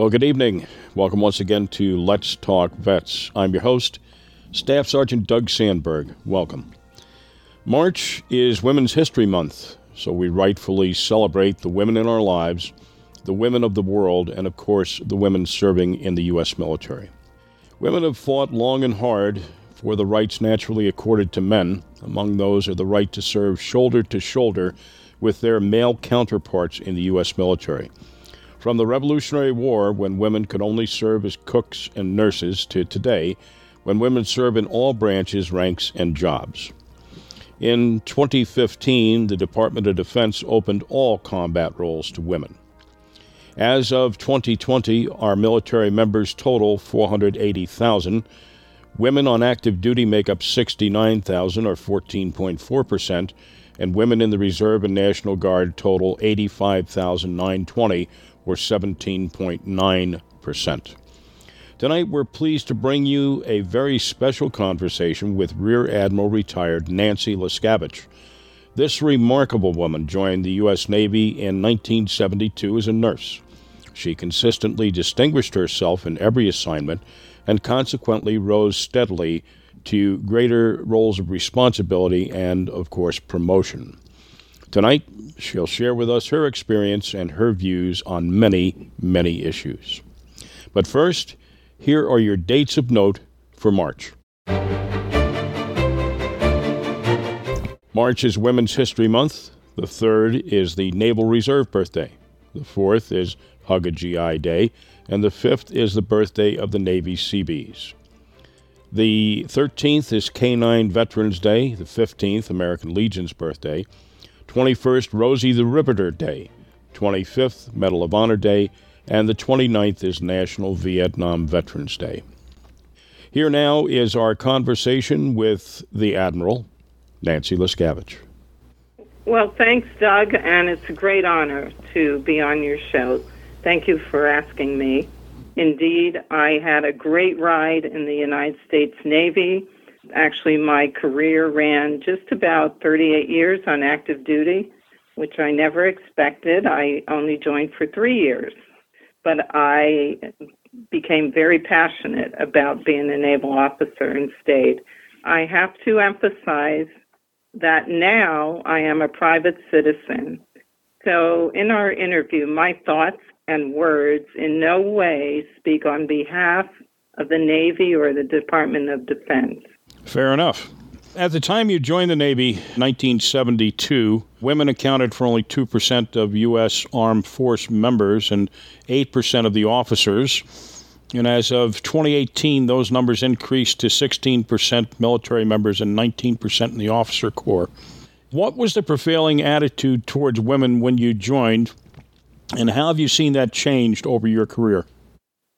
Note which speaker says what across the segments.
Speaker 1: Well, good evening. Welcome once again to Let's Talk Vets. I'm your host, Staff Sergeant Doug Sandberg. Welcome. March is Women's History Month, so we rightfully celebrate the women in our lives, the women of the world, and of course, the women serving in the U.S. military. Women have fought long and hard for the rights naturally accorded to men. Among those are the right to serve shoulder to shoulder with their male counterparts in the U.S. military. From the Revolutionary War, when women could only serve as cooks and nurses, to today, when women serve in all branches, ranks, and jobs. In 2015, the Department of Defense opened all combat roles to women. As of 2020, our military members total 480,000. Women on active duty make up 69,000, or 14.4%, and women in the Reserve and National Guard total 85,920, or 17.9%. Tonight, we're pleased to bring you a very special conversation with Rear Admiral retired Nancy Lescavage. This remarkable woman joined the U.S. Navy in 1972 as a nurse. She consistently distinguished herself in every assignment and consequently rose steadily to greater roles of responsibility and, of course, promotion. Tonight, she'll share with us her experience and her views on many, many issues. But first, here are your dates of note for March. March is Women's History Month. The third is the Naval Reserve birthday. The fourth is Hug a GI Day. And the fifth is the birthday of the Navy Seabees. The 13th is Canine Veterans Day. The 15th, American Legion's birthday. 21st, Rosie the Riveter Day, 25th, Medal of Honor Day, and the 29th is National Vietnam Veterans Day. Here now is our conversation with the Admiral, Nancy Lescavage.
Speaker 2: Well, thanks, Doug, and it's a great honor to be on your show. Thank you for asking me. Indeed, I had a great ride in the United States Navy Actually, my career ran just about 38 years on active duty, which I never expected. I only joined for three years, but I became very passionate about being a naval officer and stayed. I have to emphasize that now I am a private citizen. So, in our interview, my thoughts and words in no way speak on behalf of the Navy or the Department of Defense.
Speaker 1: Fair enough. At the time you joined the Navy, 1972, women accounted for only 2% of U.S. Armed Force members and 8% of the officers. And as of 2018, those numbers increased to 16% military members and 19% in the officer corps. What was the prevailing attitude towards women when you joined, and how have you seen that changed over your career?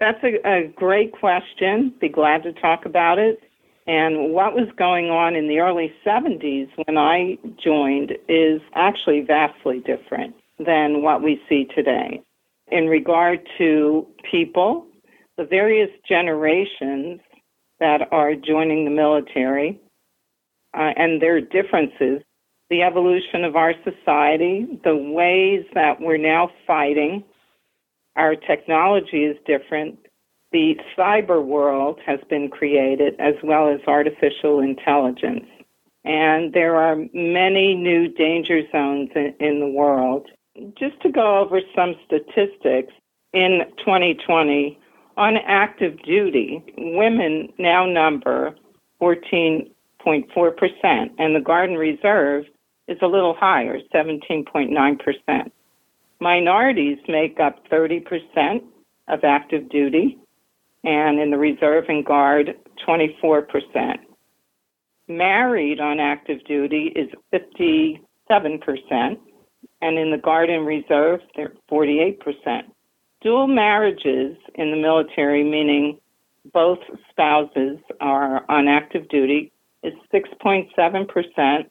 Speaker 2: That's a, a great question. Be glad to talk about it. And what was going on in the early 70s when I joined is actually vastly different than what we see today. In regard to people, the various generations that are joining the military uh, and their differences, the evolution of our society, the ways that we're now fighting, our technology is different, the cyber world has been created as well as artificial intelligence. And there are many new danger zones in, in, the world. Just to go over some statistics, in 2020, on active duty, women now number 14.4%, and the Guard and Reserve is a little higher, 17.9%. Minorities make up 30% of active duty, and in the reserve and guard, 24%. Married on active duty is 57%, and in the guard and reserve, they're 48%. Dual marriages in the military, meaning both spouses are on active duty, is 6.7%,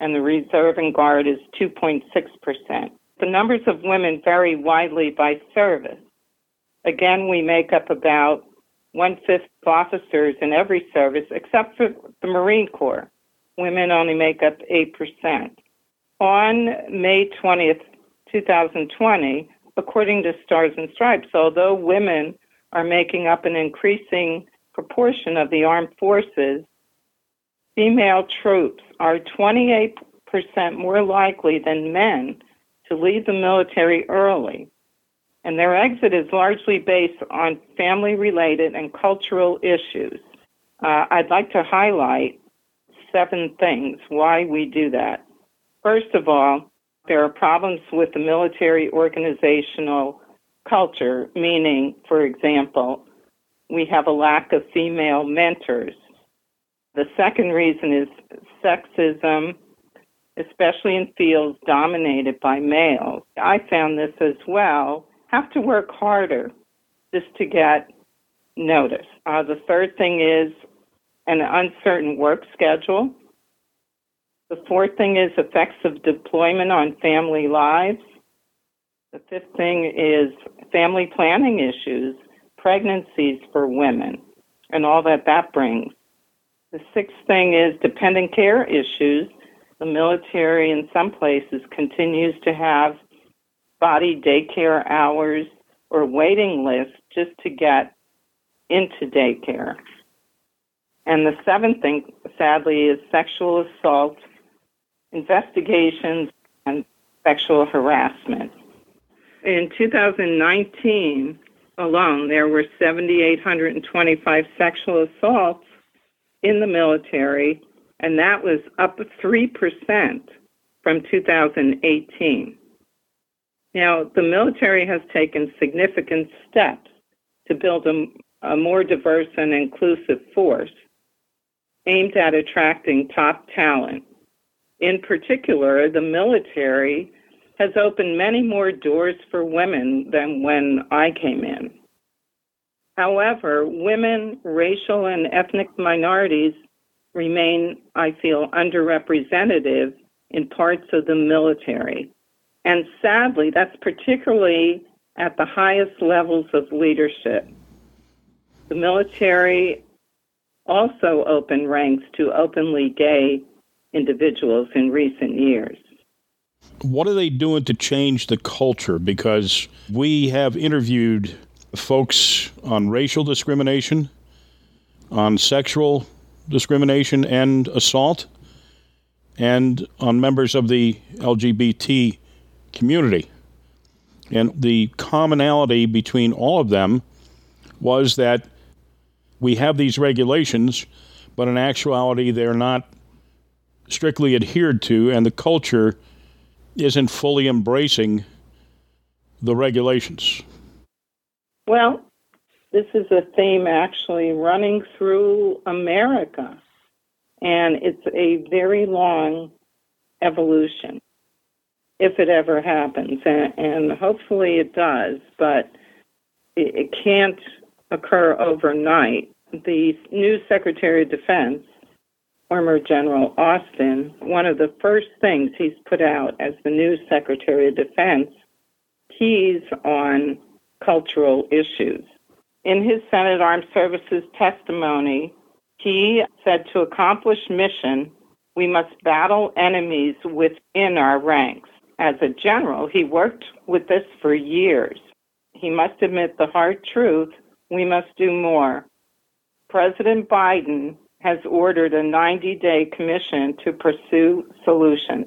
Speaker 2: and the reserve and guard is 2.6%. The numbers of women vary widely by service. Again, we make up about one fifth of officers in every service except for the Marine Corps. Women only make up 8%. On May 20th, 2020, according to Stars and Stripes, although women are making up an increasing proportion of the armed forces, female troops are 28% more likely than men to leave the military early. And their exit is largely based on family related and cultural issues. Uh, I'd like to highlight seven things why we do that. First of all, there are problems with the military organizational culture, meaning, for example, we have a lack of female mentors. The second reason is sexism, especially in fields dominated by males. I found this as well. Have to work harder just to get notice. Uh, the third thing is an uncertain work schedule. The fourth thing is effects of deployment on family lives. The fifth thing is family planning issues, pregnancies for women, and all that that brings. The sixth thing is dependent care issues. The military, in some places, continues to have body daycare hours or waiting lists just to get into daycare. And the seventh thing, sadly, is sexual assault investigations and sexual harassment. In 2019 alone, there were 7,825 sexual assaults in the military, and that was up 3% from 2018. Now, the military has taken significant steps to build a, a more diverse and inclusive force aimed at attracting top talent in particular, the military has opened many more doors for women than when I came in. However, women, racial, and ethnic minorities remain, I feel, underrepresented in parts of the military. And sadly, that's particularly at the highest levels of leadership. The military also opened ranks to openly gay individuals in recent years.
Speaker 3: What are they doing to change the culture? Because we have interviewed folks on racial discrimination, on sexual discrimination and assault, and on members of the LGBT community. And the commonality between all of them was that we have these regulations, but in actuality, they're not strictly adhered to, and the culture isn't fully embracing the regulations.
Speaker 2: Well, this is a theme actually running through America, and it's a very long evolution if it ever happens, and, and hopefully it does, but it, it can't occur overnight. The new Secretary of Defense former General Austin, one of the first things he's put out as the new Secretary of Defense keys on cultural issues. In his Senate Armed Services testimony, he said to accomplish mission, we must battle enemies within our ranks. As a general, he worked with this for years. He must admit the hard truth we must do more. President Biden has ordered a 90 day commission to pursue solutions.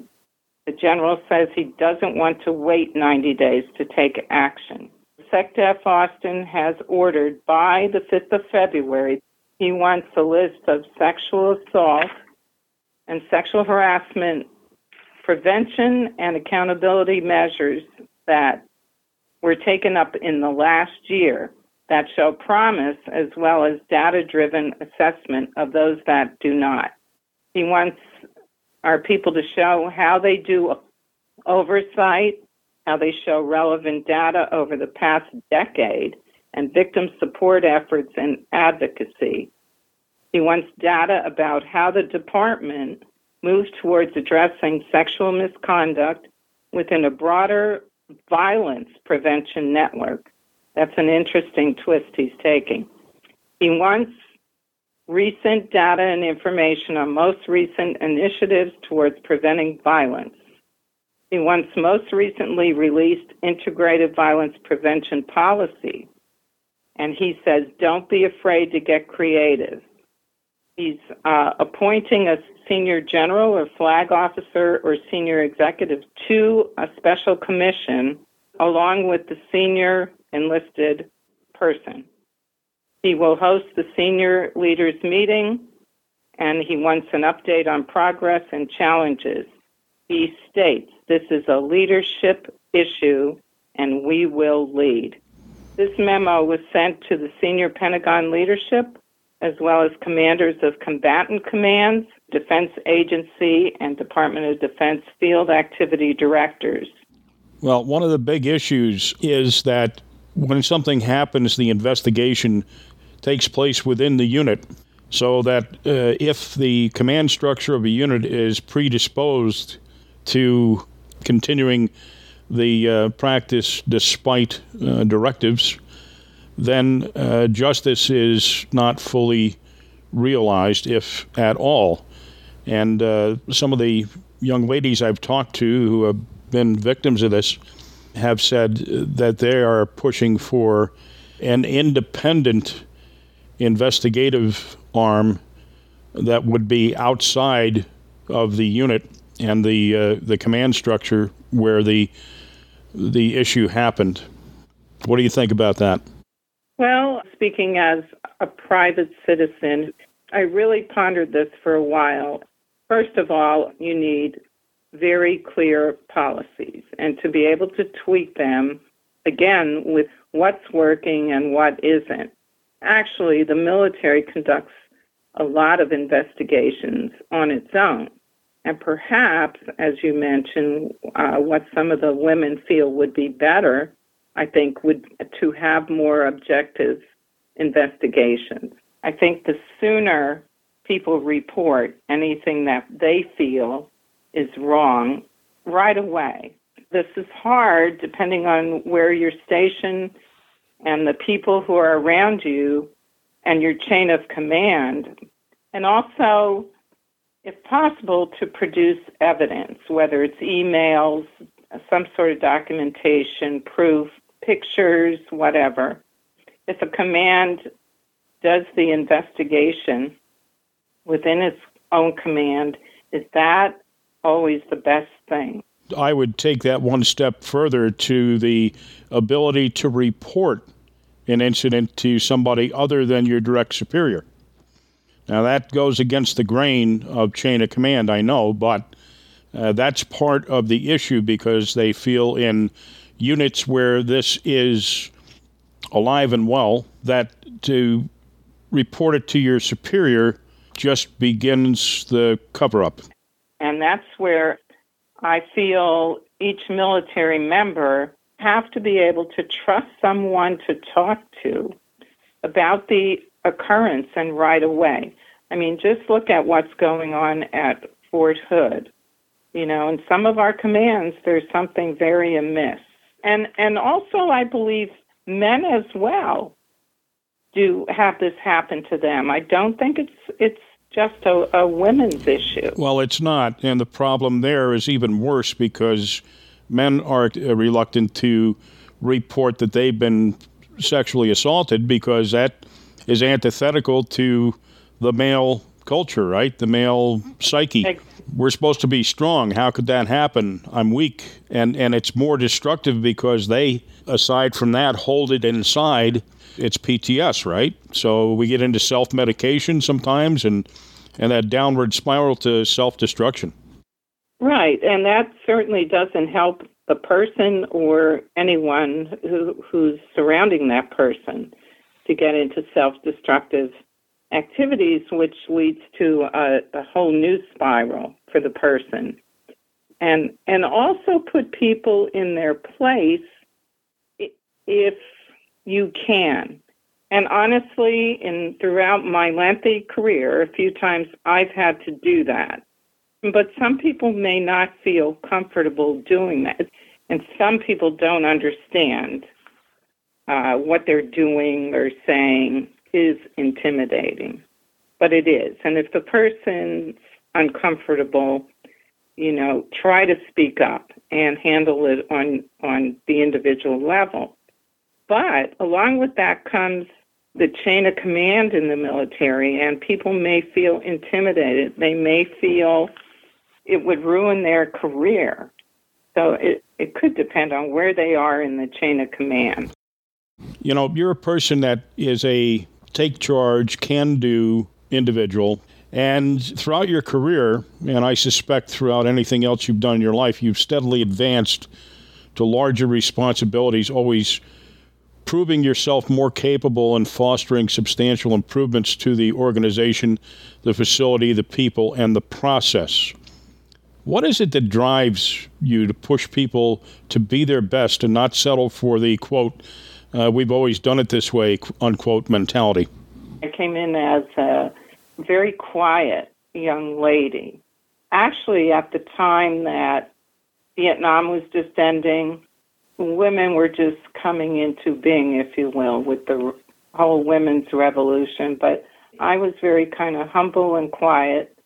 Speaker 2: The general says he doesn't want to wait 90 days to take action. SecDef Austin has ordered by the 5th of February, he wants a list of sexual assault and sexual harassment prevention and accountability measures that were taken up in the last year that show promise as well as data driven assessment of those that do not. He wants our people to show how they do oversight, how they show relevant data over the past decade, and victim support efforts and advocacy. He wants data about how the department moves towards addressing sexual misconduct within a broader violence prevention network that's an interesting twist he's taking. He wants recent data and information on most recent initiatives towards preventing violence. He wants most recently released Integrated Violence Prevention Policy. And he says, don't be afraid to get creative. He's uh, appointing a senior general or flag officer or senior executive to a special commission along with the senior enlisted person. He will host the senior leaders meeting and he wants an update on progress and challenges. He states this is a leadership issue and we will lead. This memo was sent to the senior Pentagon leadership as well as commanders of combatant commands, Defense Agency, and Department of Defense field activity directors.
Speaker 3: Well, one of the big issues is that when something happens, the investigation takes place within the unit. So that uh, if the command structure of a unit is predisposed to continuing the uh, practice despite uh, directives, then uh, justice is not fully realized, if at all. And uh, some of the young ladies I've talked to who have been victims of this have said that they are pushing for an independent investigative arm that would be outside of the unit and the uh, the command structure where the the issue happened. What do you think about that?
Speaker 2: Well, speaking as a private citizen, I really pondered this for a while. First of all, you need very clear policies and to be able to tweak them again with what's working and what isn't. Actually, the military conducts a lot of investigations on its own. And perhaps, as you mentioned, uh, what some of the women feel would be better I think, would to have more objective investigations. I think the sooner people report anything that they feel is wrong right away. This is hard depending on where you're stationed and the people who are around you and your chain of command. And also, if possible, to produce evidence, whether it's emails, some sort of documentation, proof pictures, whatever. If a command does the investigation within its own command, is that always the best thing?
Speaker 3: I would take that one step further to the ability to report an incident to somebody other than your direct superior. Now, that goes against the grain of chain of command, I know, but uh, that's part of the issue because they feel in units where this is alive and well, that to report it to your superior just begins the cover up.
Speaker 2: And that's where I feel each military member have to be able to trust someone to talk to about the occurrence and right away. I mean, just look at what's going on at Fort Hood. You know, in some of our commands, there's something very amiss and and also I believe men as well do have this happen to them. I don't think it's it's just a, a women's issue.
Speaker 3: Well, it's not, and the problem there is even worse because men are reluctant to report that they've been sexually assaulted because that is antithetical to the male culture, right? The male psyche we're supposed to be strong. How could that happen? I'm weak. And, and it's more destructive because they, aside from that, hold it inside. It's PTS, right? So we get into self medication sometimes and, and that downward spiral to self destruction.
Speaker 2: Right. And that certainly doesn't help the person or anyone who, who's surrounding that person to get into self destructive activities, which leads to a, a whole new spiral for the person. And, and also put people in their place if you can. And honestly, in throughout my lengthy career, a few times I've had to do that. But some people may not feel comfortable doing that. And some people don't understand uh, what they're doing or saying is intimidating, but it is. And if the person's uncomfortable, you know, try to speak up and handle it on on the individual level. But along with that comes the chain of command in the military, and people may feel intimidated. They may feel it would ruin their career. So it, it could depend on where they are in the chain of command.
Speaker 3: You know, you're a person that is a take charge, can do individual. And throughout your career, and I suspect throughout anything else you've done in your life, you've steadily advanced to larger responsibilities, always proving yourself more capable and fostering substantial improvements to the organization, the facility, the people, and the process. What is it that drives you to push people to be their best and not settle for the quote, uh, we've always done it this way, unquote, mentality?
Speaker 2: I came in as a very quiet young lady. Actually, at the time that Vietnam was just ending, women were just coming into being, if you will, with the whole women's revolution. But I was very kind of humble and quiet.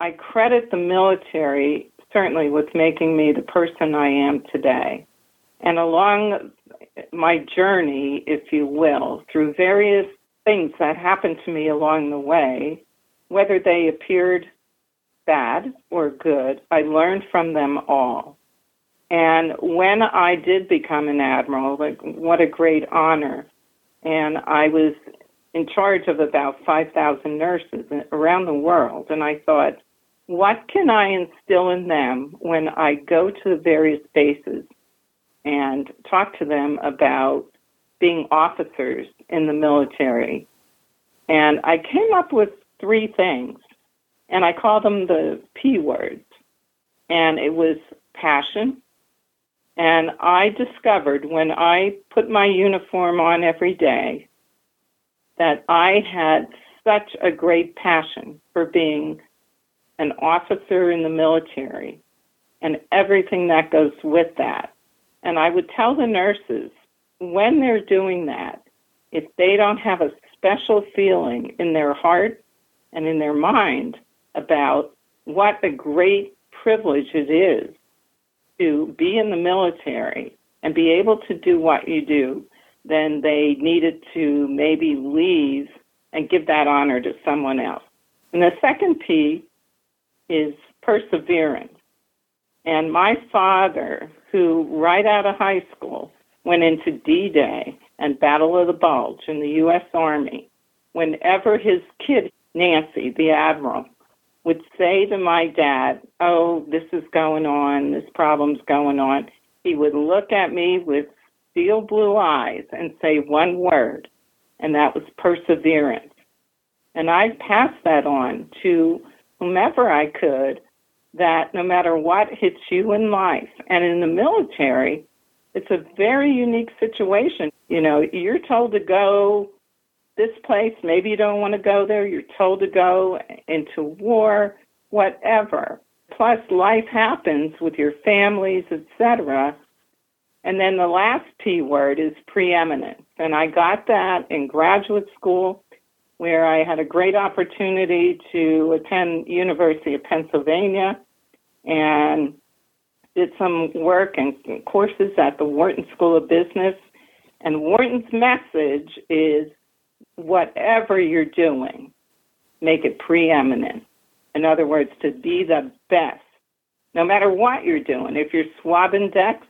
Speaker 2: I credit the military certainly with making me the person I am today. And along my journey, if you will, through various things that happened to me along the way, whether they appeared bad or good, I learned from them all. And when I did become an admiral, like what a great honor. And I was in charge of about 5,000 nurses around the world. And I thought, what can I instill in them when I go to the various bases and talk to them about being officers in the military? And I came up with three things, and I call them the P words. And it was passion, and I discovered when I put my uniform on every day that I had such a great passion for being an officer in the military and everything that goes with that. And I would tell the nurses when they're doing that, if they don't have a special feeling in their heart and in their mind about what a great privilege it is to be in the military and be able to do what you do, then they needed to maybe leave and give that honor to someone else. And the second P is perseverance. And my father, who right out of high school went into D Day and Battle of the Bulge in the U.S. Army, whenever his kid, Nancy, the Admiral, would say to my dad, Oh, this is going on, this problem's going on, he would look at me with steel blue eyes and say one word, and that was perseverance. And I passed that on to whomever I could that no matter what hits you in life, and in the military, it's a very unique situation. You know, you're told to go this place, maybe you don't want to go there, you're told to go into war, whatever. Plus, life happens with your families, etc. And then the last P word is preeminence. And I got that in graduate school where I had a great opportunity to attend University of Pennsylvania and did some work and courses at the Wharton School of Business. And Wharton's message is whatever you're doing, make it preeminent. In other words, to be the best, no matter what you're doing. If you're swabbing decks,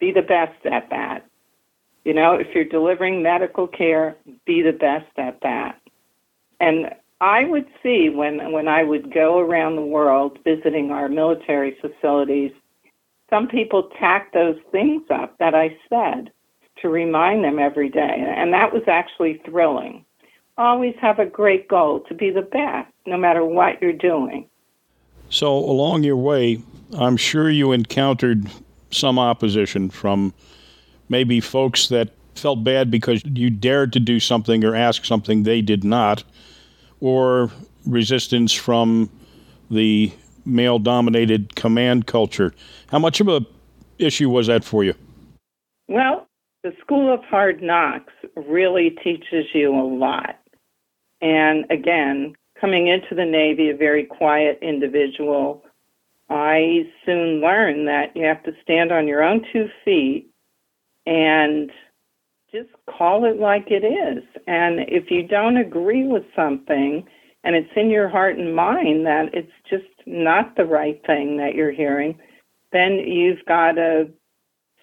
Speaker 2: be the best at that. You know, if you're delivering medical care, be the best at that. And I would see when when I would go around the world visiting our military facilities, some people tack those things up that I said to remind them every day. And that was actually thrilling. Always have a great goal to be the best, no matter what you're doing.
Speaker 3: So, along your way, I'm sure you encountered some opposition from maybe folks that felt bad because you dared to do something or ask something they did not, or resistance from the male dominated command culture. How much of a issue was that for you?
Speaker 2: Well, the School of Hard Knocks really teaches you a lot. And again, coming into the Navy, a very quiet individual, I soon learned that you have to stand on your own two feet and just call it like it is. And if you don't agree with something and it's in your heart and mind that it's just not the right thing that you're hearing, then you've got to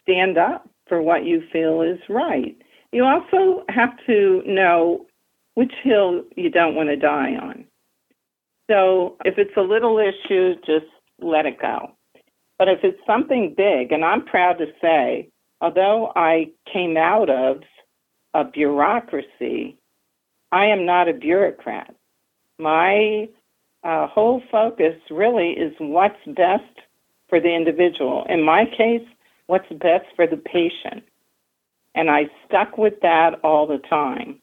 Speaker 2: stand up for what you feel is right. You also have to know which hill you don't want to die on. So if it's a little issue, just let it go. But if it's something big, and I'm proud to say, although I came out of a bureaucracy, I am not a bureaucrat. My uh, whole focus really is what's best for the individual. In my case, what's best for the patient. And I stuck with that all the time.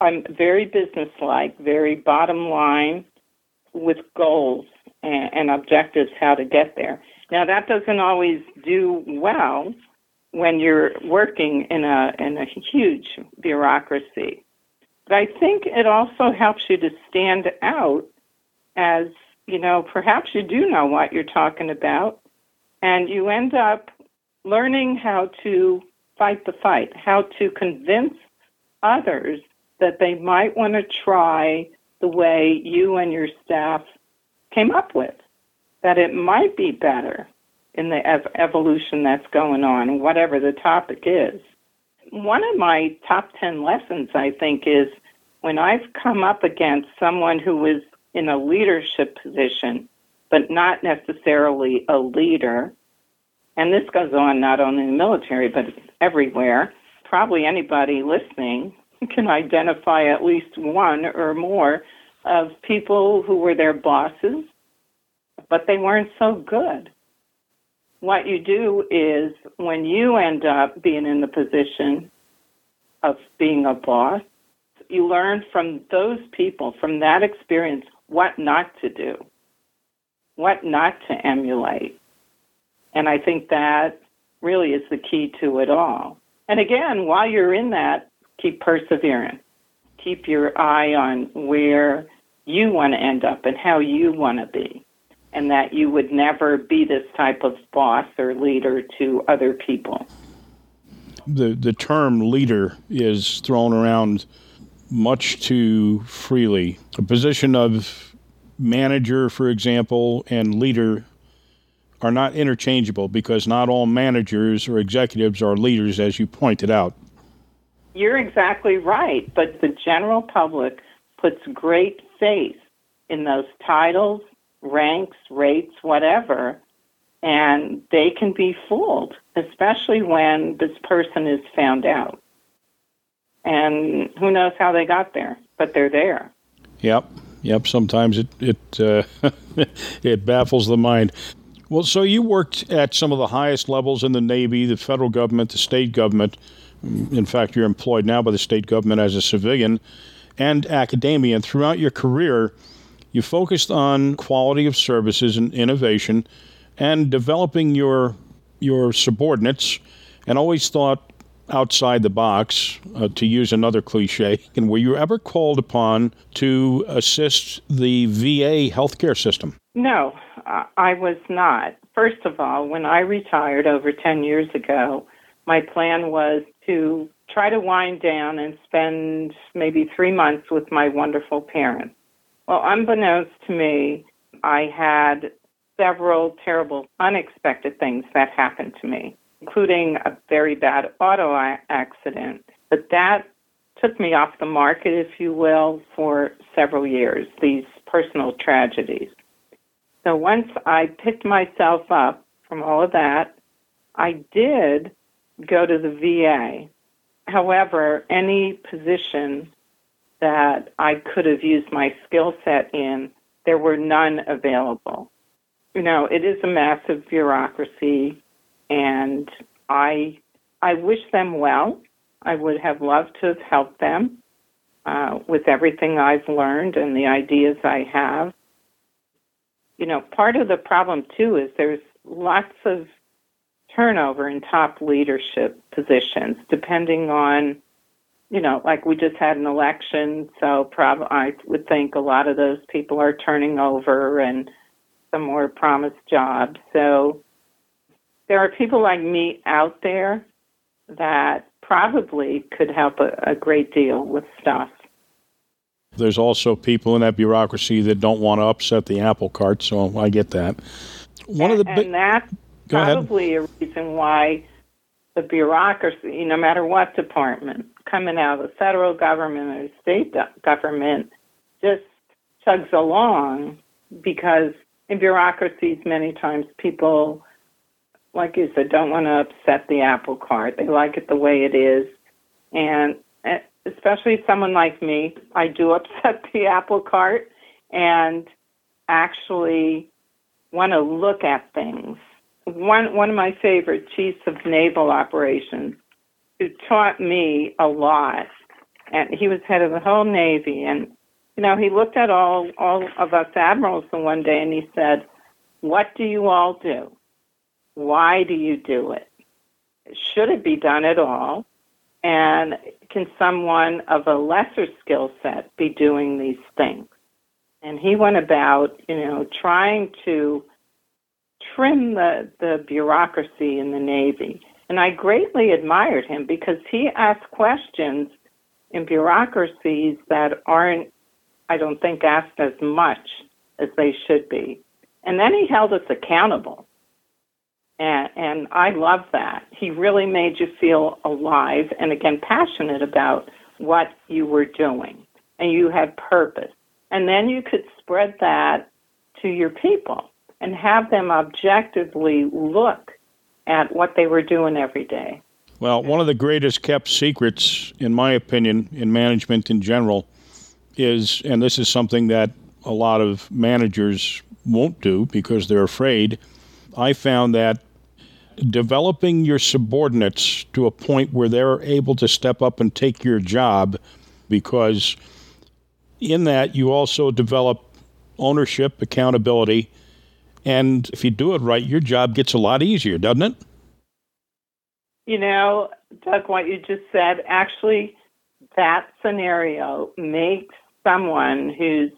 Speaker 2: I'm very businesslike, very bottom line with goals and, and objectives how to get there. Now that doesn't always do well when you're working in a in a huge bureaucracy. But I think it also helps you to stand out as, you know, perhaps you do know what you're talking about and you end up learning how to fight the fight, how to convince others that they might want to try the way you and your staff came up with, that it might be better in the ev- evolution that's going on, whatever the topic is. One of my top 10 lessons, I think, is when I've come up against someone who was in a leadership position, but not necessarily a leader, and this goes on not only in the military, but everywhere. Probably anybody listening can identify at least one or more of people who were their bosses, but they weren't so good what you do is when you end up being in the position of being a boss, you learn from those people, from that experience, what not to do, what not to emulate. And I think that really is the key to it all. And again, while you're in that, keep persevering. Keep your eye on where you want to end up and how you want to be and that you would never be this type of boss or leader to other people.
Speaker 3: The the term leader is thrown around much too freely. A position of manager, for example, and leader are not interchangeable because not all managers or executives are leaders, as you pointed out.
Speaker 2: You're exactly right, but the general public puts great faith in those titles ranks, rates, whatever, and they can be fooled, especially when this person is found out. And who knows how they got there, but they're there.
Speaker 3: Yep, yep. Sometimes it it uh, it baffles the mind. Well, so you worked at some of the highest levels in the Navy, the federal government, the state government. In fact, you're employed now by the state government as a civilian and academia. And throughout your career, you focused on quality of services and innovation and developing your your subordinates and always thought outside the box, uh, to use another cliche. And were you ever called upon to assist the VA healthcare system?
Speaker 2: No, I was not. First of all, when I retired over 10 years ago, my plan was to try to wind down and spend maybe three months with my wonderful parents. Well, unbeknownst to me, I had several terrible, unexpected things that happened to me, including a very bad auto accident. But that took me off the market, if you will, for several years, these personal tragedies. So once I picked myself up from all of that, I did go to the VA. However, any position that I could have used my skill set in, there were none available. You know, it is a massive bureaucracy, and I I wish them well. I would have loved to have helped them uh, with everything I've learned and the ideas I have. You know, part of the problem too is there's lots of turnover in top leadership positions, depending on you know, like we just had an election, so probably I would think a lot of those people are turning over, and some more promised jobs. So there are people like me out there that probably could help a, a great deal with stuff.
Speaker 3: There's also people in that bureaucracy that don't want to upset the apple cart, so I get that.
Speaker 2: One and, of the bi- and that's probably ahead. a reason why the bureaucracy, no matter what department, coming out of the federal government or state government, just chugs along because in bureaucracies, many times people, like you said, don't want to upset the apple cart. They like it the way it is. And eh, especially someone like me, I do upset the apple cart and actually want to look at things. One one of my favorite chiefs of naval operations who taught me a lot and he was head of the whole navy and you know, he looked at all all of us admirals one day and he said, "What do you all do? Why do you do it? Should it be done at all? And can someone of a lesser skill set be doing these things?" And he went about, you know, trying to trim the, the bureaucracy in the Navy. And I greatly admired him because he asked questions in bureaucracies that aren't I don't think, asked as much as they should be. And then he held us accountable. And, and I love that. He really made you feel alive and, again, passionate about what you were doing. And you had purpose. And then you could spread that to your people and have them objectively look at what they were doing every day.
Speaker 3: Well, one of the greatest kept secrets, in my opinion, in management in general, is, and this is something that a lot of managers won't do because they're afraid. I found that developing your subordinates to a point where they're able to step up and take your job because in that you also develop ownership, accountability, and if you do it right, your job gets a lot easier, doesn't it?
Speaker 2: You know, Doug, what you just said, actually, that scenario makes someone who's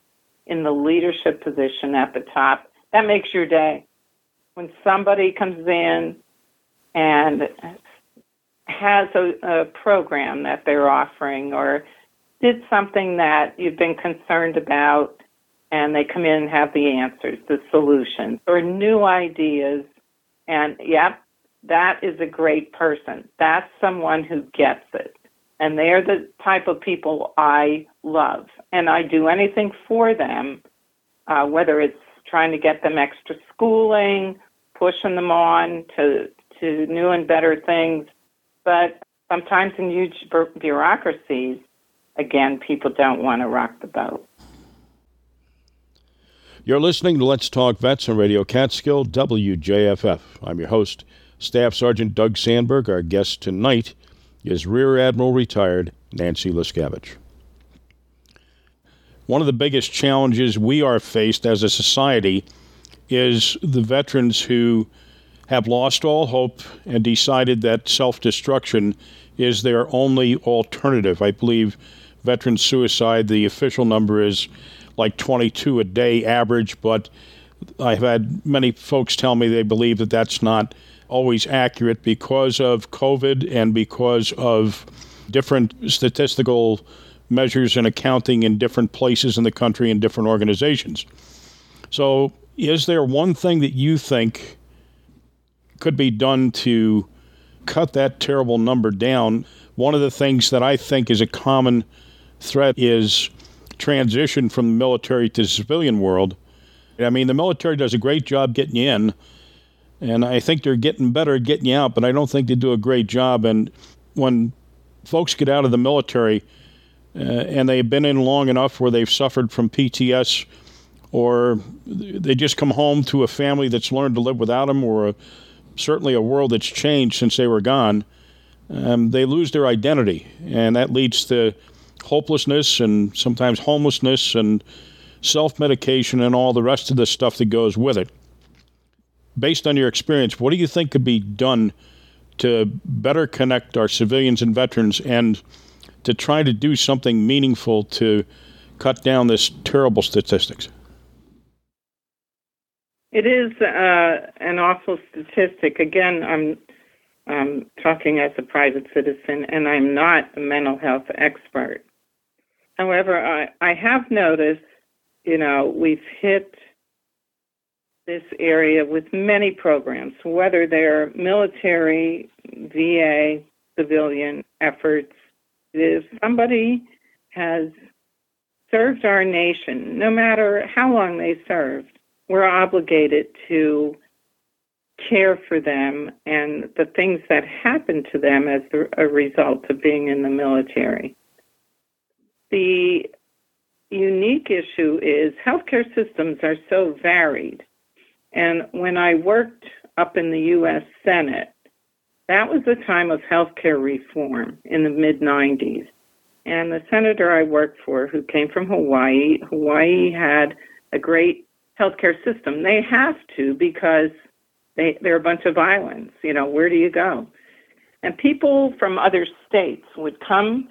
Speaker 2: in the leadership position at the top, that makes your day. When somebody comes in and has a, a program that they're offering or did something that you've been concerned about and they come in and have the answers, the solutions, or new ideas. And yep, that is a great person. That's someone who gets it. And they're the type of people I love. And I do anything for them, uh, whether it's trying to get them extra schooling, pushing them on to, to new and better things. But sometimes in huge bureaucracies, again, people don't want to rock the boat.
Speaker 3: You're listening to Let's Talk Vets on Radio Catskill, WJFF. I'm your host, Staff Sergeant Doug Sandberg. Our guest tonight is Rear Admiral retired Nancy Lescavage. One of the biggest challenges we are faced as a society is the veterans who have lost all hope and decided that self destruction is their only alternative. I believe veteran suicide, the official number is like 22 a day average, but I've had many folks tell me they believe that that's not always accurate because of COVID and because of different statistical measures and accounting in different places in the country and different organizations. So, is there one thing that you think could be done to cut that terrible number down? One of the things that I think is a common threat is transition from the military to the civilian world. I mean, the military does a great job getting you in, and I think they're getting better at getting you out, but I don't think they do a great job. And when folks get out of the military uh, and they've been in long enough where they've suffered from PTS or they just come home to a family that's learned to live without them or a, certainly a world that's changed since they were gone, um, they lose their identity. And that leads to hopelessness and sometimes homelessness and self medication and all the rest of the stuff that goes with it based on your experience, what do you think could be done to better connect our civilians and veterans and to try to do something meaningful to cut down this terrible statistics?
Speaker 2: It is uh, an awful statistic. Again, I'm I'm talking as a private citizen, and I'm not a mental health expert. However, I, I have noticed, you know, we've hit this area with many programs, whether they're military, VA, civilian efforts. If somebody has served our nation, no matter how long they served, we're obligated to care for them and the things that happen to them as a result of being in the military. The unique issue is healthcare systems are so varied. And when I worked up in the U.S. Senate, that was the time of healthcare reform in the mid 90s. And the senator I worked for, who came from Hawaii, Hawaii had a great healthcare system. They have to because they, they're a bunch of islands. You know, where do you go? And people from other states would come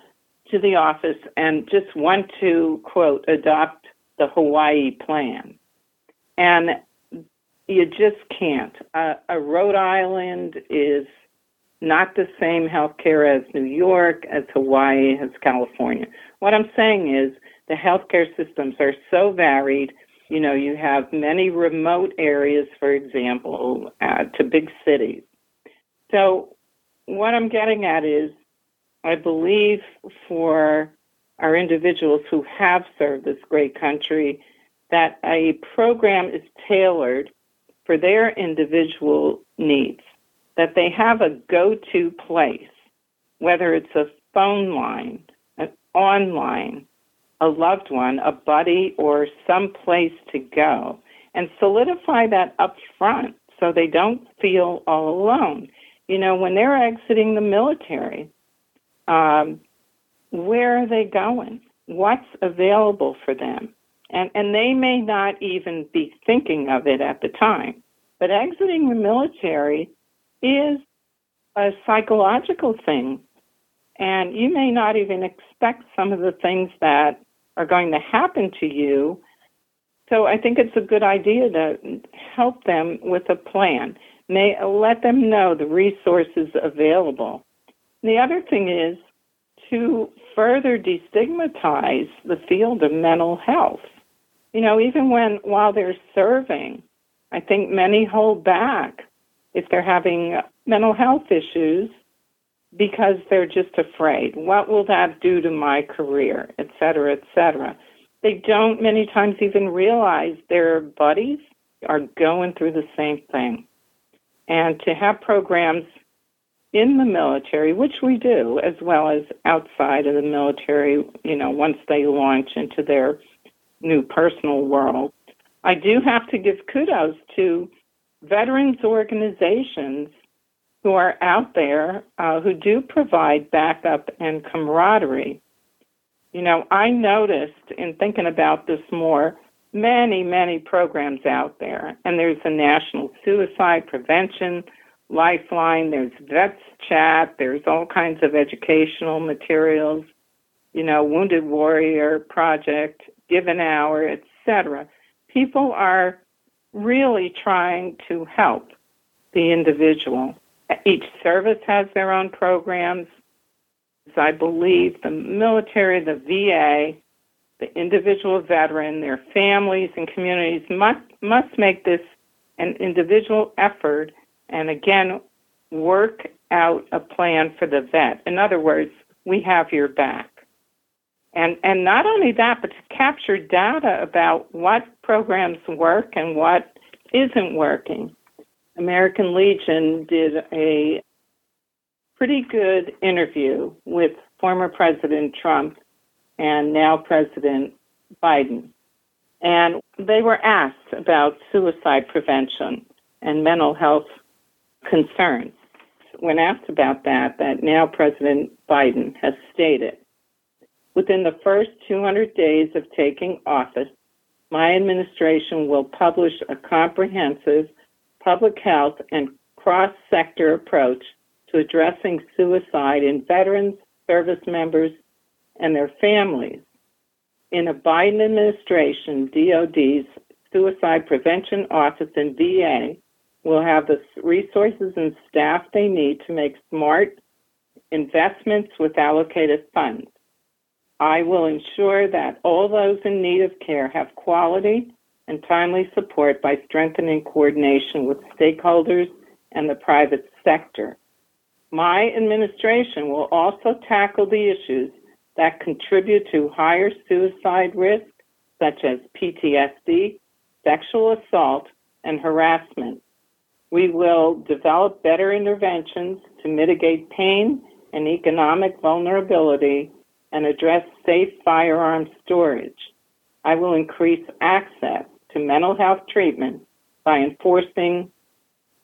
Speaker 2: to the office and just want to, quote, adopt the Hawaii plan. And you just can't. Uh, a Rhode Island is not the same healthcare as New York, as Hawaii, as California. What I'm saying is the healthcare systems are so varied you know, you have many remote areas, for example, uh, to big cities. So, what I'm getting at is, I believe for our individuals who have served this great country, that a program is tailored for their individual needs, that they have a go to place, whether it's a phone line, an online, a loved one, a buddy, or some place to go, and solidify that up front so they don't feel all alone. You know, when they're exiting the military, um, where are they going? What's available for them? And, and they may not even be thinking of it at the time. But exiting the military is a psychological thing. And you may not even expect some of the things that are going to happen to you. So I think it's a good idea to help them with a plan. May let them know the resources available. The other thing is to further destigmatize the field of mental health. You know, even when while they're serving, I think many hold back if they're having mental health issues because they're just afraid. What will that do to my career, et cetera, et cetera? They don't many times even realize their buddies are going through the same thing. And to have programs in the military, which we do, as well as outside of the military, you know, once they launch into their new personal world, I do have to give kudos to veterans organizations who are out there uh, who do provide backup and camaraderie. You know, I noticed in thinking about this more, many, many programs out there, and there's a National Suicide Prevention Lifeline, there's Vets Chat, there's all kinds of educational materials, you know, Wounded Warrior Project, Give an Hour, etc. People are really trying to help the individual. Each service has their own programs. I believe the military, the VA, the individual veteran, their families and communities must must make this an individual effort and again work out a plan for the vet. In other words, we have your back. And and not only that, but to capture data about what programs work and what isn't working. American Legion did a pretty good interview with former President Trump and now President Biden. And they were asked about suicide prevention and mental health concerns. When asked about that, that now President Biden has stated within the first 200 days of taking office, my administration will publish a comprehensive public health, and cross sector approach to addressing suicide in veterans, service members, and their families. In a Biden administration, DOD's Suicide Prevention Office in VA will have the resources and staff they need to make smart investments with allocated funds. I will ensure that all those in need of care have quality and timely support by strengthening coordination with stakeholders and the private sector. My administration will also tackle the issues that contribute to higher suicide risk, such as PTSD, sexual assault, and harassment. We will develop better interventions to mitigate pain and economic vulnerability and address safe firearm storage. I will increase access to mental health treatment by enforcing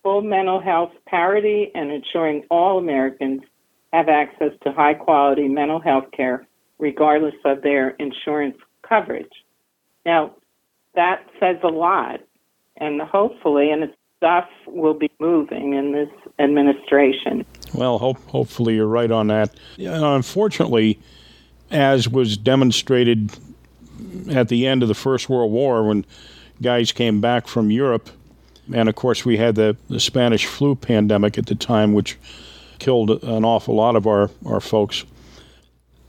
Speaker 2: full mental health parity and ensuring all Americans have access to high quality mental health care regardless of their insurance coverage. Now, that says a lot, and hopefully, and stuff will be moving in this administration.
Speaker 3: Well, hope, hopefully, you're right on that. unfortunately, as was demonstrated at the end of the First World War when guys came back from Europe and of course, we had the, the Spanish flu pandemic at the time, which killed an awful lot of our, our folks.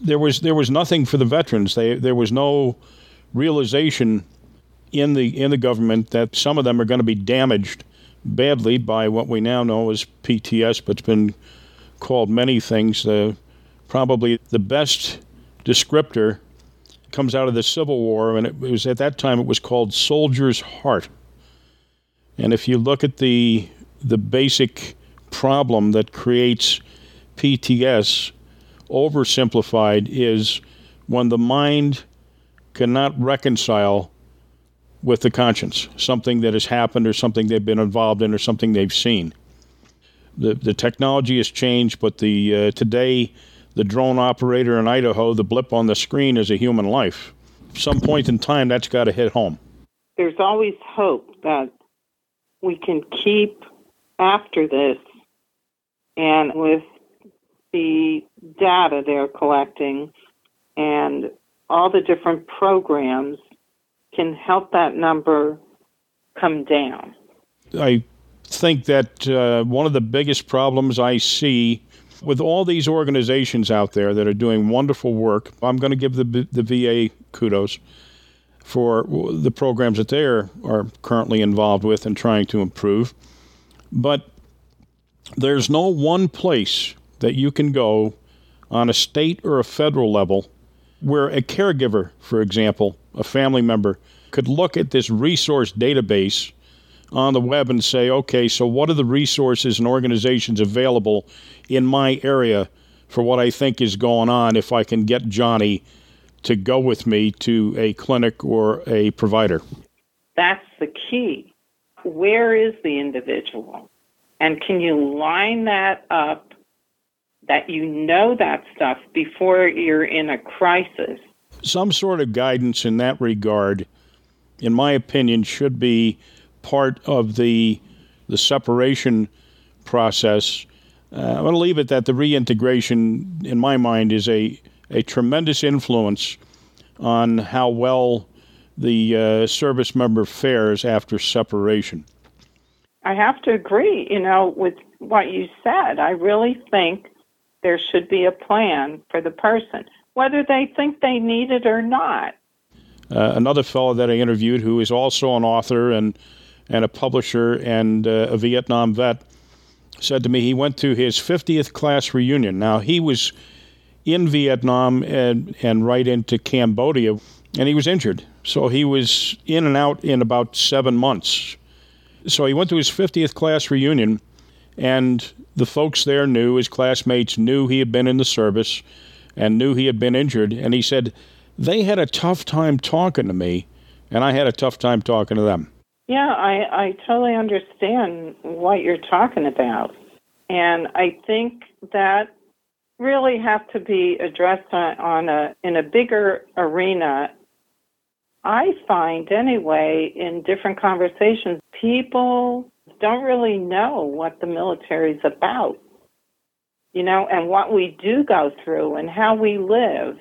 Speaker 3: There was there was nothing for the veterans. They, there was no realization in the in the government that some of them are going to be damaged badly by what we now know as PTS, but it's been called many things. Uh, probably the best descriptor comes out of the Civil War, and it was at that time it was called soldier's heart. And if you look at the the basic problem that creates PTS, oversimplified, is when the mind cannot reconcile with the conscience, something that has happened or something they've been involved in or something they've seen. The, the technology has changed, but the uh, today the drone operator in Idaho, the blip on the screen is a human life. Some point in time, that's got to hit home.
Speaker 2: There's always hope that we can keep after this and with the data they're collecting and all the different programs can help that number come down.
Speaker 3: I think that uh, one of the biggest problems I see with all these organizations out there that are doing wonderful work, I'm going to give the, the VA kudos for the programs that they are, are currently involved with and trying to improve. But there's no one place that you can go on a state or a federal level where a caregiver, for example, a family member, could look at this resource database on the web and say, okay, so what are the resources and organizations available in my area for what I think is going on if I can get Johnny to go with me to a clinic or a provider?
Speaker 2: That's the key. Where is the individual? And can you line that up that you know that stuff before you're in a crisis?
Speaker 3: Some sort of guidance in that regard, in my opinion, should be part of the the separation process. Uh, I'm going to leave it that the reintegration, in my mind, is a a tremendous influence on how well the uh, service member fares after separation.
Speaker 2: I have to agree, you know, with what you said. I really think there should be a plan for the person, whether they think they need it or not.
Speaker 3: Uh, another fellow that I interviewed, who is also an author and and a publisher and uh, a Vietnam vet, said to me he went to his 50th class reunion. Now he was in Vietnam and, and right into Cambodia, and he was injured. So he was in and out in about seven months. So he went to his 50th class reunion, and the folks there knew, his classmates knew he had been in the service and knew he had been injured. And he said, they had a tough time talking to me, and I had a tough time talking to them.
Speaker 2: Yeah, I, I totally understand what you're talking about. And I think that really have to be addressed on, on a in a bigger arena. I find anyway in different conversations, people don't really know what the military is about, you know, and what we do go through and how we live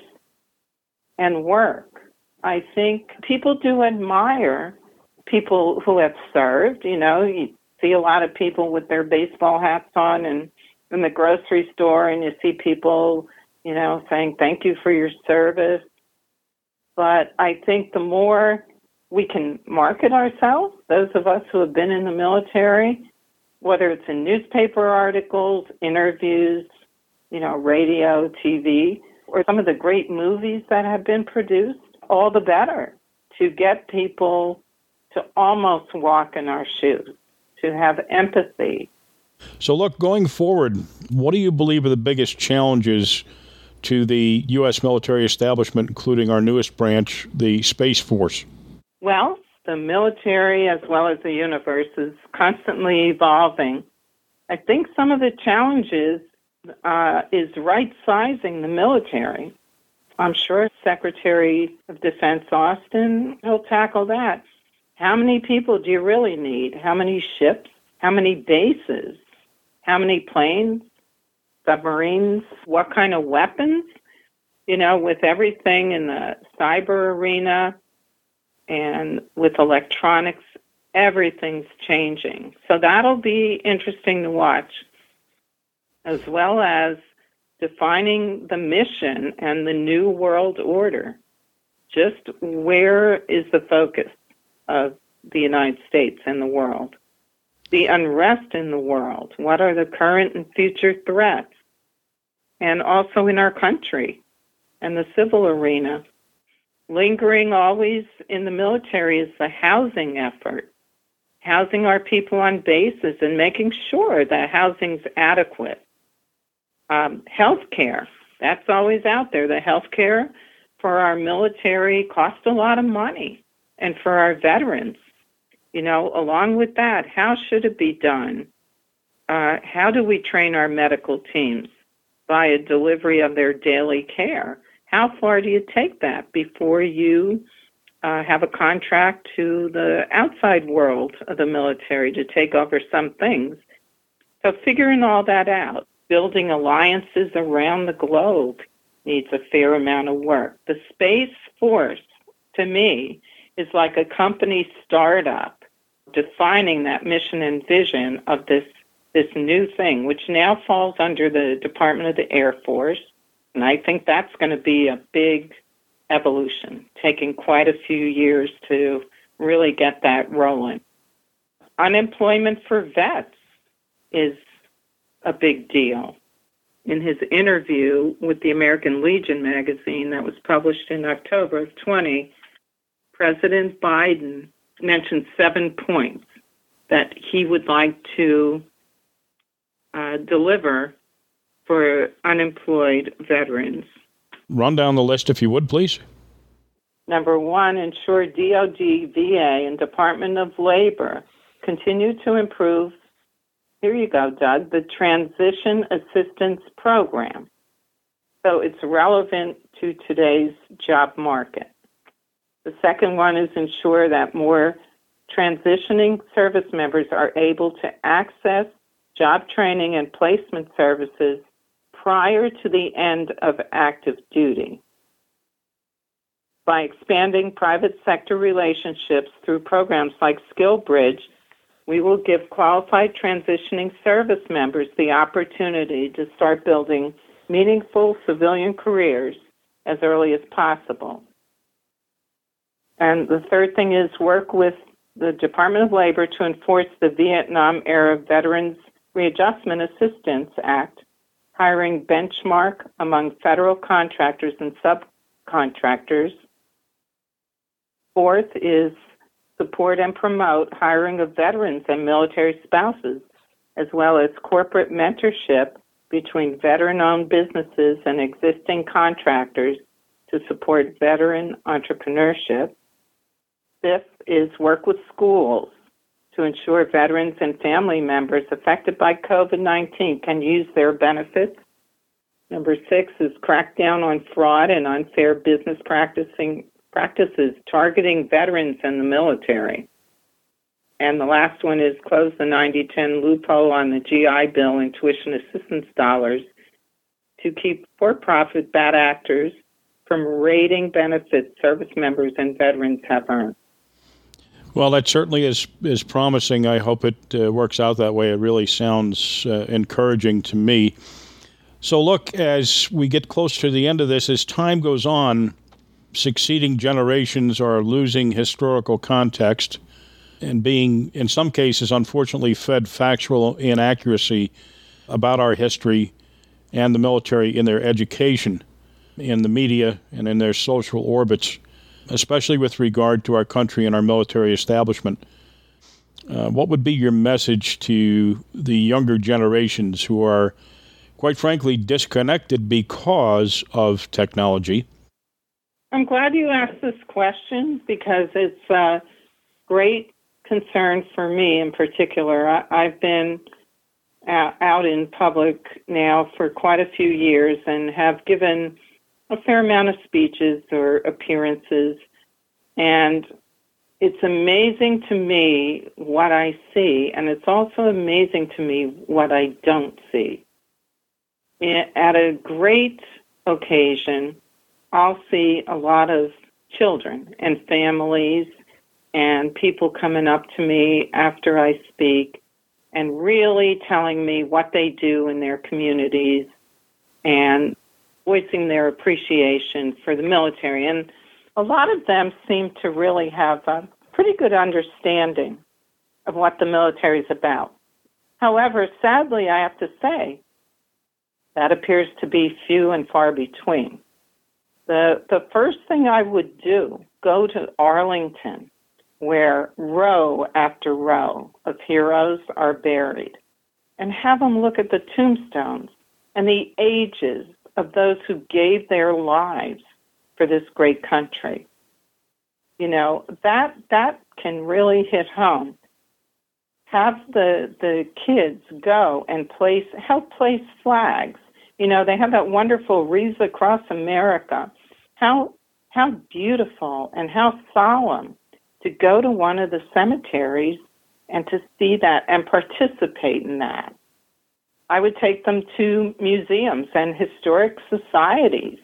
Speaker 2: and work. I think people do admire people who have served. You know, you see a lot of people with their baseball hats on and in the grocery store, and you see people, you know, saying thank you for your service. But I think the more we can market ourselves, those of us who have been in the military, whether it's in newspaper articles, interviews, you know, radio, TV, or some of the great movies that have been produced, all the better to get people to almost walk in our shoes, to have empathy.
Speaker 3: So, look, going forward, what do you believe are the biggest challenges to the U.S. military establishment, including our newest branch, the Space Force?
Speaker 2: Well, the military, as well as the universe, is constantly evolving. I think some of the challenges uh, is right sizing the military. I'm sure Secretary of Defense Austin will tackle that. How many people do you really need? How many ships? How many bases? How many planes? Submarines? What kind of weapons? You know, with everything in the cyber arena and with electronics, everything's changing. So that'll be interesting to watch as well as defining the mission and the new world order. Just where is the focus of the United States and the world? The unrest in the world. What are the current and future threats? And also in our country and the civil arena. Lingering always in the military is the housing effort. Housing our people on bases and making sure that housing's adequate um, health care. That's always out there. The health care for our military costs a lot of money, and for our veterans. You know, along with that, how should it be done? Uh, how do we train our medical teams by a delivery of their daily care? How far do you take that before you uh, have a contract to the outside world of the military to take over some things? So, figuring all that out building alliances around the globe needs a fair amount of work. The Space Force, to me, is like a company startup defining that mission and vision of this this new thing, which now falls under the Department of the Air Force. And I think that's going to be a big evolution, taking quite a few years to really get that rolling. Unemployment for vets is a big deal. In his interview with the American Legion magazine that was published in October of 20, President Biden mentioned seven points that he would like to uh, deliver for unemployed veterans.
Speaker 3: Run down the list if you would, please.
Speaker 2: Number one, ensure DOD, VA, and Department of Labor continue to improve here you go, Doug, the Transition Assistance Program. So it's relevant to today's job market. The second one is ensure that more transitioning service members are able to access job training and placement services prior to the end of active duty. By expanding private sector relationships through programs like SkillBridge, we will give qualified transitioning service members the opportunity to start building meaningful civilian careers as early as possible. And the third thing is work with the Department of Labor to enforce the Vietnam era Veterans Readjustment Assistance Act, hiring benchmark among federal contractors and subcontractors. Fourth is support and promote hiring of veterans and military spouses, as well as corporate mentorship between veteran owned businesses and existing contractors to support veteran entrepreneurship. Fifth is work with schools to ensure veterans and family members affected by COVID 19 can use their benefits. Number six is crack down on fraud and unfair business practicing practices targeting veterans and the military. And the last one is close the 90-10 loophole on the GI Bill and tuition assistance dollars to keep for-profit bad actors from raiding benefits service members and veterans have earned.
Speaker 3: Well, that certainly is is promising. I hope it uh, works out that way. It really sounds uh, encouraging to me. So, look, as we get close to the end of this, as time goes on, succeeding generations are losing historical context and being, in some cases, unfortunately, fed factual inaccuracy about our history and the military in their education, in the media, and in their social orbits, especially with regard to our country and our military establishment. Uh, what would be your message to the younger generations who are, quite frankly, disconnected because of technology?
Speaker 2: I'm glad you asked this question because it's a great concern for me in particular. I, have been out in public now for quite a few years and have given a fair amount of speeches or appearances. And it's amazing to me what I see, and it's also amazing to me what I don't see. At a great occasion, I'll see a lot of children and families and people coming up to me after I speak and really telling me what they do in their communities and voicing their appreciation for the military. And a lot of them seem to really have a pretty good understanding of what the military is about. However, sadly, I have to say, that appears to be few and far between. The, the first thing I would do, go to Arlington where row after row of heroes are buried and have them look at the tombstones and the ages of those who gave their lives for this great country. You know, that that can really hit home. Have the the kids go and place help place flags. You know, they have that wonderful wreaths across America. How how beautiful and how solemn to go to one of the cemeteries and to see that and participate in that. I would take them to museums and historic societies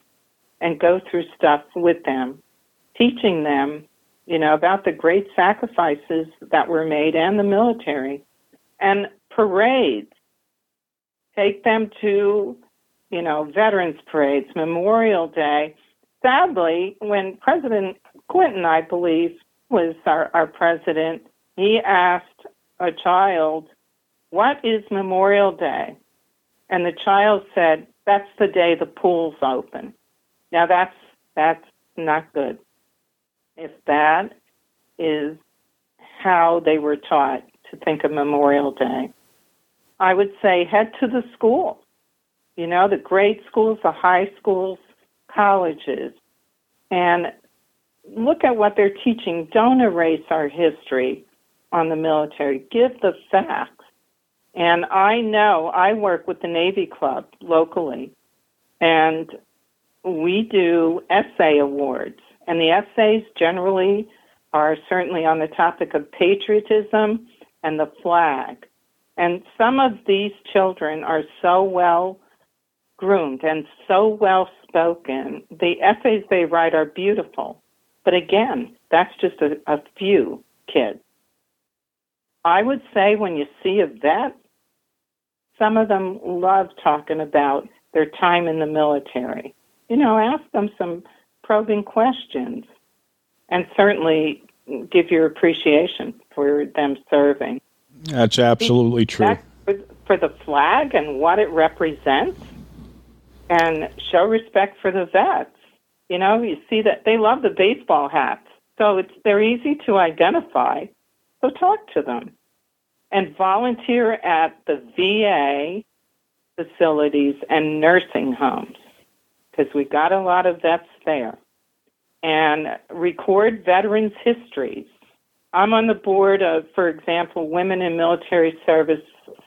Speaker 2: and go through stuff with them, teaching them, you know, about the great sacrifices that were made and the military. And parades. Take them to, you know, veterans parades, Memorial Day. Sadly, when President Clinton, I believe, was our, our president, he asked a child, What is Memorial Day? And the child said, That's the day the pool's open. Now that's that's not good. If that is how they were taught to think of Memorial Day, I would say head to the school. You know, the grade schools, the high schools, colleges, and look at what they're teaching. Don't erase our history on the military. Give the facts. And I know I work with the Navy Club locally, and we do essay awards. And the essays generally are certainly on the topic of patriotism and the flag. And some of these children are so well groomed and so well spoken. The essays they write are beautiful. But again, that's just a, a few kids. I would say when you see a vet, some of them love talking about their time in the military. You know, ask them some probing questions and certainly give your appreciation for them serving.
Speaker 3: That's absolutely true.
Speaker 2: For, for the flag and what it represents, and show respect for the vets. You know, you see that they love the baseball hats. So it's they're easy to identify. So talk to them and volunteer at the VA facilities and nursing homes because we got a lot of vets there. And record veterans' histories. I'm on the board of, for example, Women in Military Service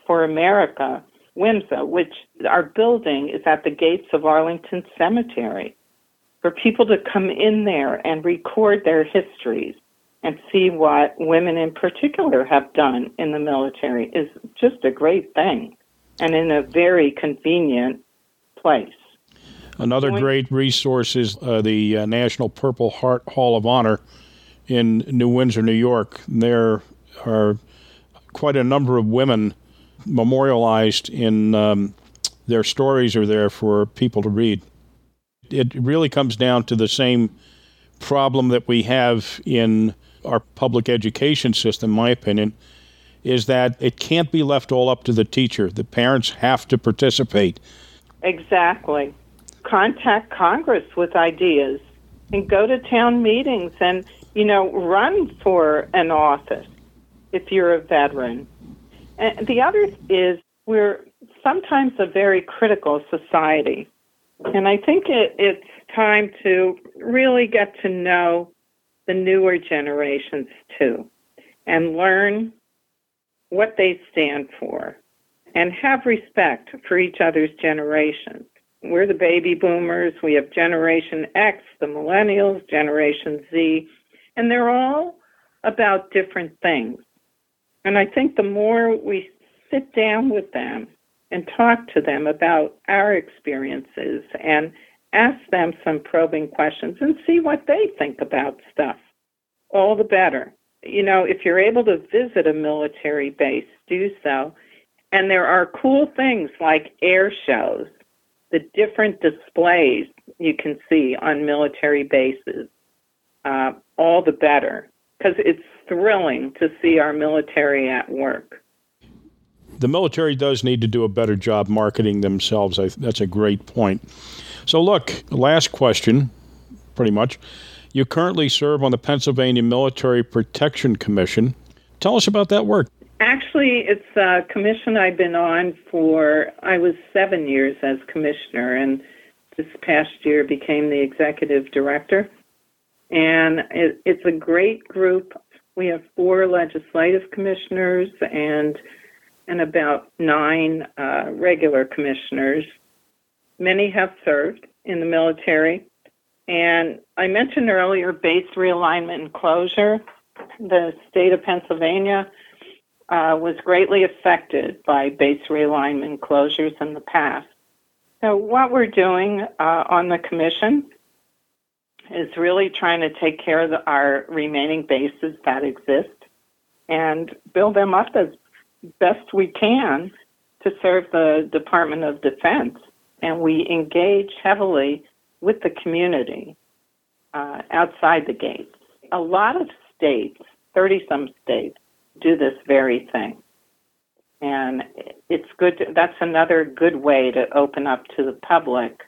Speaker 2: for America, WIMSA, which our building is at the gates of Arlington Cemetery for people to come in there and record their histories and see what women in particular have done in the military is just a great thing and in a very convenient place.
Speaker 3: Another great resource is uh, the uh, National Purple Heart Hall of Honor in New Windsor, New York. There are quite a number of women memorialized in um, their stories are there for people to read. It really comes down to the same problem that we have in our public education system, my opinion, is that it can't be left all up to the teacher. The parents have to participate.
Speaker 2: Exactly. Contact Congress with ideas and go to town meetings and, you know, run for an office if you're a veteran. And the other is we're sometimes a very critical society. And I think it, it's time to really get to know the newer generations too and learn what they stand for and have respect for each other's generations. We're the baby boomers, we have Generation X, the millennials, Generation Z, and they're all about different things. And I think the more we sit down with them and talk to them about our experiences and ask them some probing questions and see what they think about stuff, all the better. You know, if you're able to visit a military base, do so. And there are cool things like air shows, the different displays you can see on military bases, uh, all the better, because it's thrilling to see our military at work
Speaker 3: the military does need to do a better job marketing themselves. I, that's a great point. So, look, last question, pretty much. You currently serve on the Pennsylvania Military Protection Commission. Tell us about that work.
Speaker 2: Actually, it's a commission I've been on for, I was seven years as commissioner, and this past year became the executive director. And it, it's a great group. We have four legislative commissioners and and about nine uh, regular commissioners. Many have served in the military. And I mentioned earlier base realignment and closure. The state of Pennsylvania uh, was greatly affected by base realignment closures in the past. So, what we're doing uh, on the commission is really trying to take care of the, our remaining bases that exist and build them up as best we can to serve the Department of Defense. And we engage heavily with the community uh, outside the gates. A lot of states, 30 some states, do this very thing. And it's good, to, that's another good way to open up to the public,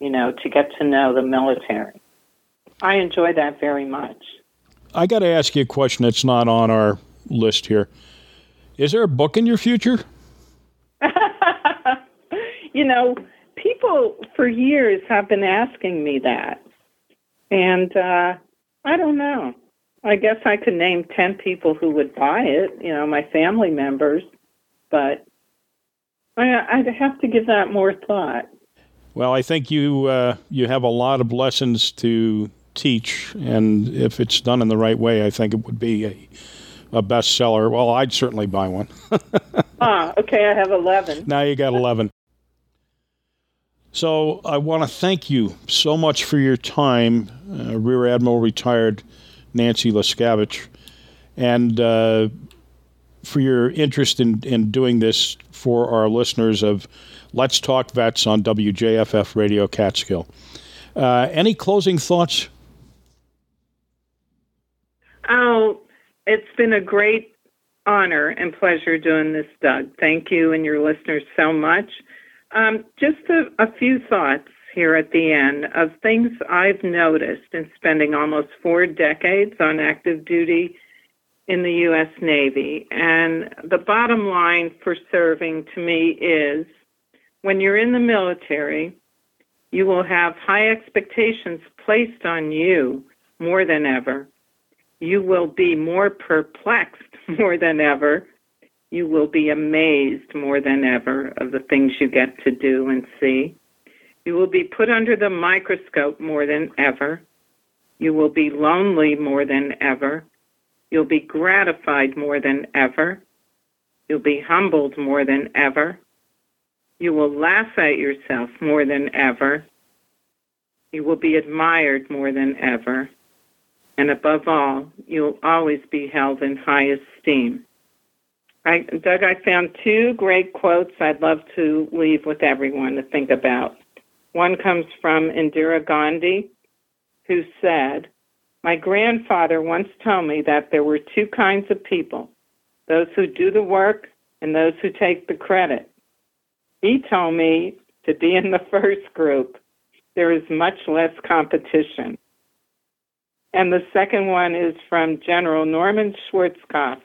Speaker 2: you know, to get to know the military. I enjoy that very much.
Speaker 3: I got to ask you a question that's not on our list here. Is there a book in your future?
Speaker 2: you know, people for years have been asking me that. And uh, I don't know. I guess I could name 10 people who would buy it, you know, my family members, but I, would have to give that more thought.
Speaker 3: Well, I think you uh, you have a lot of lessons to teach, and if it's done in the right way, I think it would be a a bestseller. Well, I'd certainly buy one.
Speaker 2: ah, okay. I have 11.
Speaker 3: Now you got 11. So I want to thank you so much for your time, uh, Rear Admiral retired Nancy Lescavage, and uh, for your interest in, in doing this for our listeners of Let's Talk Vets on WJFF Radio Catskill. Uh, any closing thoughts?
Speaker 2: Oh, it's been a great honor and pleasure doing this, Doug. Thank you and your listeners so much. Um, just a, a few thoughts here at the end of things I've noticed in spending almost four decades on active duty in the U.S. Navy. And the bottom line for serving to me is when you're in the military, you will have high expectations placed on you more than ever you will be more perplexed more than ever. You will be amazed more than ever of the things you get to do and see. You will be put under the microscope more than ever. You will be lonely more than ever. You'll be gratified more than ever. You'll be humbled more than ever. You will laugh at yourself more than ever. You will be admired more than ever And above all, you'll always be held in high esteem. I, Doug, I found two great quotes I'd love to leave with everyone to think about. One comes from Indira Gandhi, who said, My grandfather once told me that there were two kinds of people those who do the work and those who take the credit. He told me to be in the first group. There is much less competition. And the second one is from General Norman Schwarzkopf.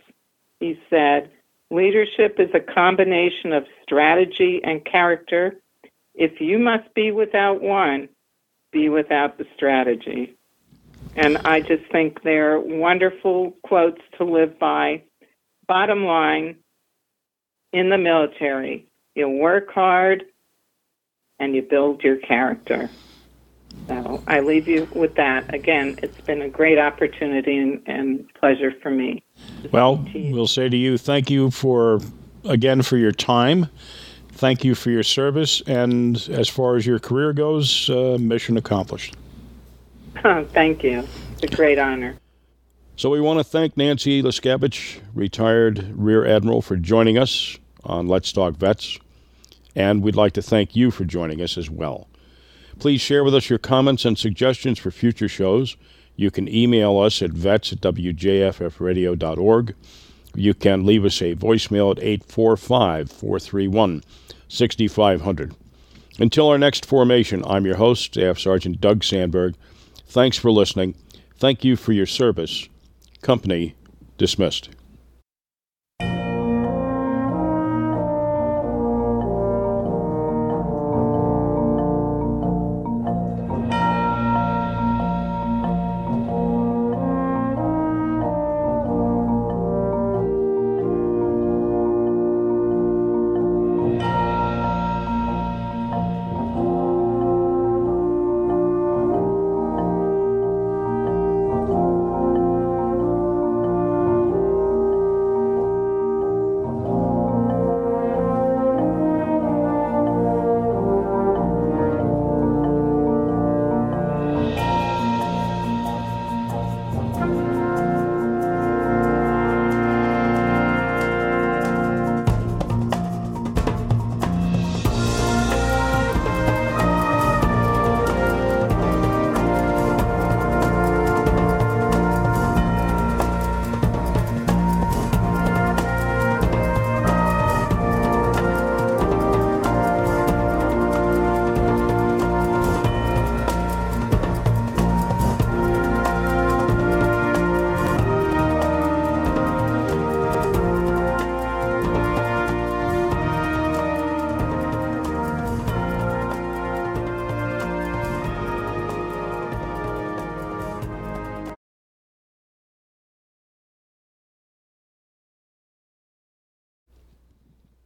Speaker 2: He said, Leadership is a combination of strategy and character. If you must be without one, be without the strategy. And I just think they're wonderful quotes to live by. Bottom line, in the military, you work hard and you build your character. So I leave you with that. Again, it's been a great opportunity and, and pleasure for me.
Speaker 1: Well, we'll say to you, thank you for, again, for your time. Thank you for your service. And as far as your career goes, uh, mission accomplished.
Speaker 2: thank you. It's a great honor.
Speaker 1: So we want to thank Nancy Lescavage, retired Rear Admiral, for joining us on Let's Talk Vets. And we'd like to thank you for joining us as well. Please share with us your comments and suggestions for future shows. You can email us at vets at wjffradio.org. You can leave us a voicemail at 845 431 6500. Until our next formation, I'm your host, Staff Sergeant Doug Sandberg. Thanks for listening. Thank you for your service. Company dismissed.